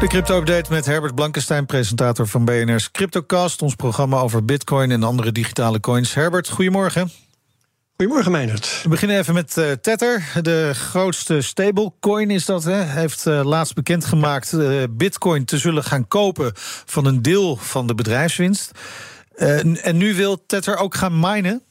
De crypto-update met Herbert Blankenstein, presentator van BNR's CryptoCast, ons programma over bitcoin en andere digitale coins. Herbert, goedemorgen. Goedemorgen, Meijnerd. We beginnen even met uh, Tether. De grootste stablecoin is dat. Hè? Heeft uh, laatst bekendgemaakt uh, bitcoin te zullen gaan kopen van een deel van de bedrijfswinst. en nu wil Tether ook gaan minen.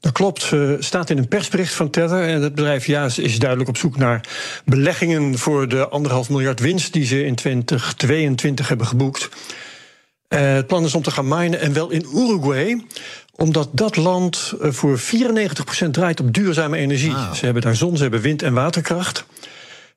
Dat klopt, uh, staat in een persbericht van Tether. En het bedrijf ja, is duidelijk op zoek naar beleggingen voor de anderhalf miljard winst die ze in 2022 hebben geboekt. Uh, het plan is om te gaan minen en wel in Uruguay omdat dat land uh, voor 94% draait op duurzame energie. Wow. Ze hebben daar zon, ze hebben wind en waterkracht.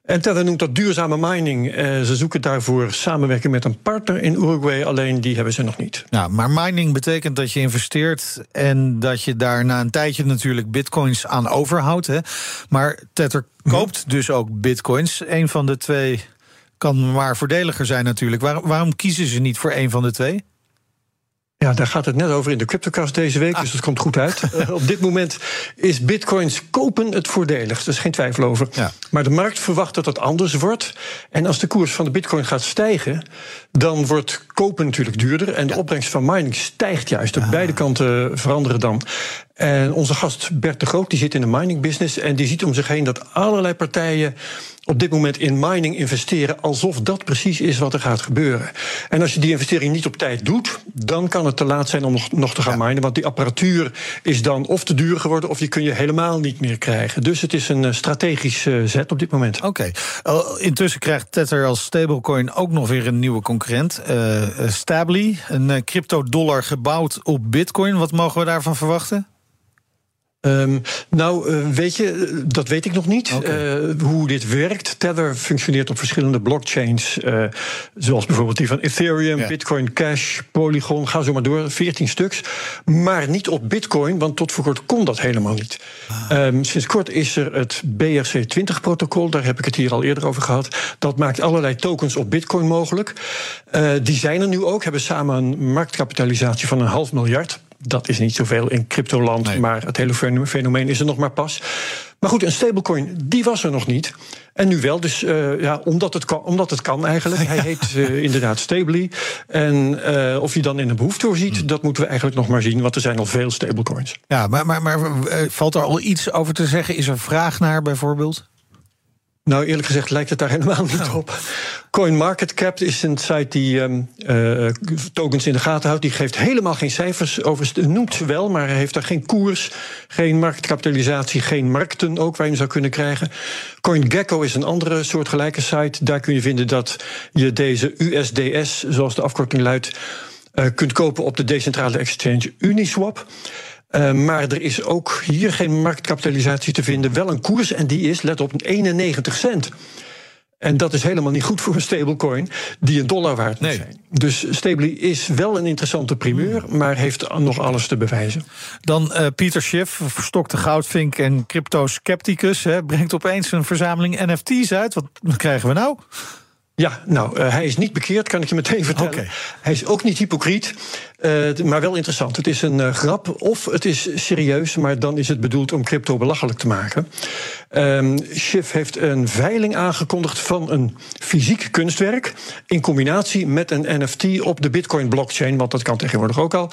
En Tether noemt dat duurzame mining. Uh, ze zoeken daarvoor samenwerking met een partner in Uruguay, alleen die hebben ze nog niet. Ja, maar mining betekent dat je investeert en dat je daar na een tijdje natuurlijk bitcoins aan overhoudt. Hè? Maar Tether koopt dus ook bitcoins. Een van de twee kan maar voordeliger zijn natuurlijk. Waar, waarom kiezen ze niet voor een van de twee? Ja, daar gaat het net over in de CryptoCast deze week, ah. dus dat komt goed uit. uh, op dit moment is bitcoins kopen het voordelig, er is geen twijfel over. Ja. Maar de markt verwacht dat dat anders wordt. En als de koers van de bitcoin gaat stijgen, dan wordt kopen natuurlijk duurder. En de ja. opbrengst van mining stijgt juist. Op ah. beide kanten veranderen dan. En onze gast Bert de Groot die zit in de mining business en die ziet om zich heen dat allerlei partijen op dit moment in mining investeren alsof dat precies is wat er gaat gebeuren. En als je die investering niet op tijd doet, dan kan het te laat zijn om nog, nog te gaan ja. minen. Want die apparatuur is dan of te duur geworden of die kun je helemaal niet meer krijgen. Dus het is een strategische uh, zet op dit moment. Oké. Okay. Intussen krijgt Tether als stablecoin ook nog weer een nieuwe concurrent. Uh, Stably, een crypto-dollar gebouwd op bitcoin. Wat mogen we daarvan verwachten? Um, nou, uh, weet je, dat weet ik nog niet. Okay. Uh, hoe dit werkt. Tether functioneert op verschillende blockchains. Uh, zoals bijvoorbeeld die van Ethereum, ja. Bitcoin Cash, Polygon. Ga zo maar door, 14 stuks. Maar niet op Bitcoin, want tot voor kort kon dat helemaal niet. Ah. Um, sinds kort is er het BRC20-protocol. Daar heb ik het hier al eerder over gehad. Dat maakt allerlei tokens op Bitcoin mogelijk. die zijn er nu ook, hebben samen een marktkapitalisatie van een half miljard. Dat is niet zoveel in cryptoland, nee. maar het hele fenomeen is er nog maar pas. Maar goed, een stablecoin, die was er nog niet. En nu wel, dus uh, ja, omdat, het kan, omdat het kan eigenlijk. Hij heet uh, inderdaad Stably. En uh, of je dan in een behoefte voorziet, hmm. dat moeten we eigenlijk nog maar zien. Want er zijn al veel stablecoins. Ja, maar, maar, maar valt er al iets over te zeggen? Is er vraag naar bijvoorbeeld? Nou, eerlijk gezegd lijkt het daar helemaal niet oh. op. CoinMarketCap is een site die um, uh, tokens in de gaten houdt. Die geeft helemaal geen cijfers over. Noemt ze wel, maar heeft daar geen koers, geen marktkapitalisatie, geen markten ook waar je zou kunnen krijgen. CoinGecko is een andere soortgelijke site. Daar kun je vinden dat je deze USDS, zoals de afkorting luidt, uh, kunt kopen op de decentrale exchange Uniswap. Uh, maar er is ook hier geen marktkapitalisatie te vinden. Wel een koers en die is, let op, 91 cent. En dat is helemaal niet goed voor een stablecoin die een dollar waard moet nee. zijn. Dus Stably is wel een interessante primeur, maar heeft nog alles te bewijzen. Dan uh, Pieter Schiff, verstokte goudvink en crypto-scepticus, brengt opeens een verzameling NFT's uit. Wat krijgen we nou? Ja, nou, uh, hij is niet bekeerd, kan ik je meteen vertellen. Okay. Hij is ook niet hypocriet, uh, maar wel interessant. Het is een uh, grap of het is serieus, maar dan is het bedoeld om crypto belachelijk te maken. Um, Schiff heeft een veiling aangekondigd van een fysiek kunstwerk in combinatie met een NFT op de Bitcoin-blockchain, want dat kan tegenwoordig ook al.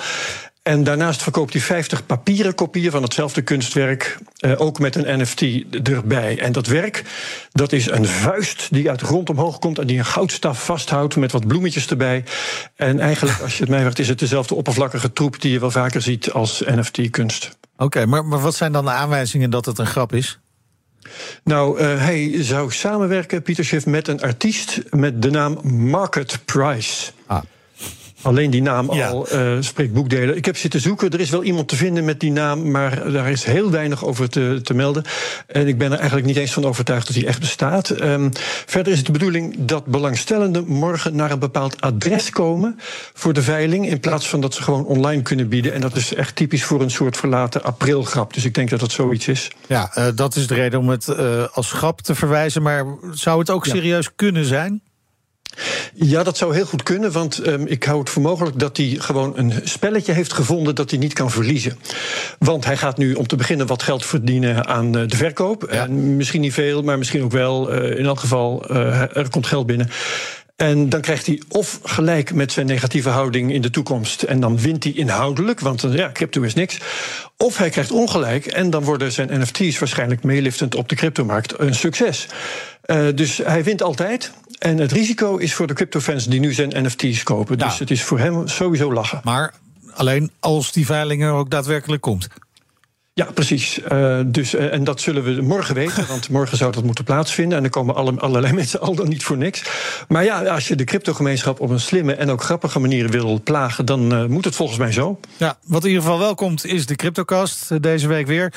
En daarnaast verkoopt hij 50 papieren kopieën van hetzelfde kunstwerk, uh, ook met een NFT erbij. En dat werk, dat is een vuist die uit de grond omhoog komt en die een goudstaf vasthoudt met wat bloemetjes erbij. En eigenlijk, als je het mij vraagt, is het dezelfde oppervlakkige troep die je wel vaker ziet als NFT-kunst. Oké, okay, maar, maar wat zijn dan de aanwijzingen dat het een grap is? Nou, uh, hij zou samenwerken, Pieter Schiff, met een artiest met de naam Market Price. Ah. Alleen die naam al uh, spreekt boekdelen. Ik heb zitten zoeken. Er is wel iemand te vinden met die naam, maar daar is heel weinig over te, te melden. En ik ben er eigenlijk niet eens van overtuigd dat hij echt bestaat. Um, verder is het de bedoeling dat belangstellenden morgen naar een bepaald adres komen voor de veiling. In plaats van dat ze gewoon online kunnen bieden. En dat is echt typisch voor een soort verlaten aprilgrap. Dus ik denk dat dat zoiets is. Ja, uh, dat is de reden om het uh, als grap te verwijzen. Maar zou het ook serieus kunnen zijn? Ja, dat zou heel goed kunnen, want um, ik hou het voor mogelijk dat hij gewoon een spelletje heeft gevonden dat hij niet kan verliezen. Want hij gaat nu om te beginnen wat geld verdienen aan uh, de verkoop. Ja. En misschien niet veel, maar misschien ook wel. Uh, in elk geval, uh, er komt geld binnen. En dan krijgt hij of gelijk met zijn negatieve houding in de toekomst. En dan wint hij inhoudelijk, want ja, crypto is niks. Of hij krijgt ongelijk en dan worden zijn NFT's waarschijnlijk meeliftend op de cryptomarkt een succes. Uh, dus hij wint altijd. En het risico is voor de cryptofans die nu zijn NFT's kopen. Dus het is voor hem sowieso lachen. Maar alleen als die veiling er ook daadwerkelijk komt. Ja, precies. Uh, dus, uh, en dat zullen we morgen weten, want morgen zou dat moeten plaatsvinden. En dan komen alle, allerlei mensen al dan niet voor niks. Maar ja, als je de cryptogemeenschap op een slimme en ook grappige manier wil plagen, dan uh, moet het volgens mij zo. Ja, wat in ieder geval wel komt, is de Cryptocast deze week weer.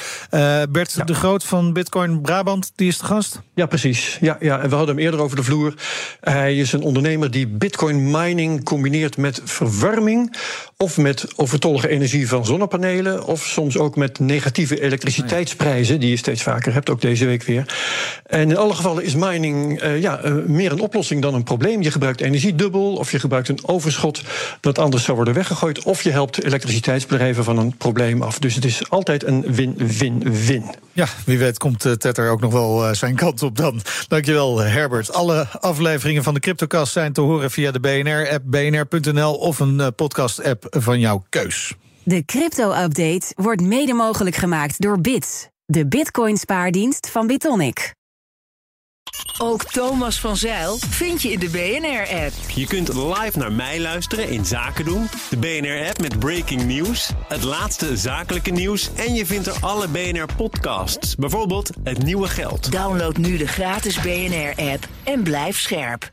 Bert ja. de Groot van Bitcoin Brabant, die is de gast. Ja, precies. Ja, ja, en we hadden hem eerder over de vloer. Hij is een ondernemer die Bitcoin mining combineert met verwarming. Of met overtollige energie van zonnepanelen. Of soms ook met negatieve negatieve elektriciteitsprijzen, die je steeds vaker hebt, ook deze week weer. En in alle gevallen is mining uh, ja, uh, meer een oplossing dan een probleem. Je gebruikt energie dubbel, of je gebruikt een overschot dat anders zou worden weggegooid, of je helpt elektriciteitsbedrijven van een probleem af. Dus het is altijd een win-win-win. Ja, wie weet komt uh, Tetter ook nog wel zijn kant op dan. Dankjewel, Herbert. Alle afleveringen van de Cryptocast zijn te horen via de BNR-app, bnr.nl of een podcast-app van jouw keus. De crypto-update wordt mede mogelijk gemaakt door Bits, de Bitcoin-spaardienst van Bitonic. Ook Thomas van Zeil vind je in de BNR-app. Je kunt live naar mij luisteren in Zaken doen. De BNR-app met breaking news, het laatste zakelijke nieuws... en je vindt er alle BNR-podcasts, bijvoorbeeld Het Nieuwe Geld. Download nu de gratis BNR-app en blijf scherp.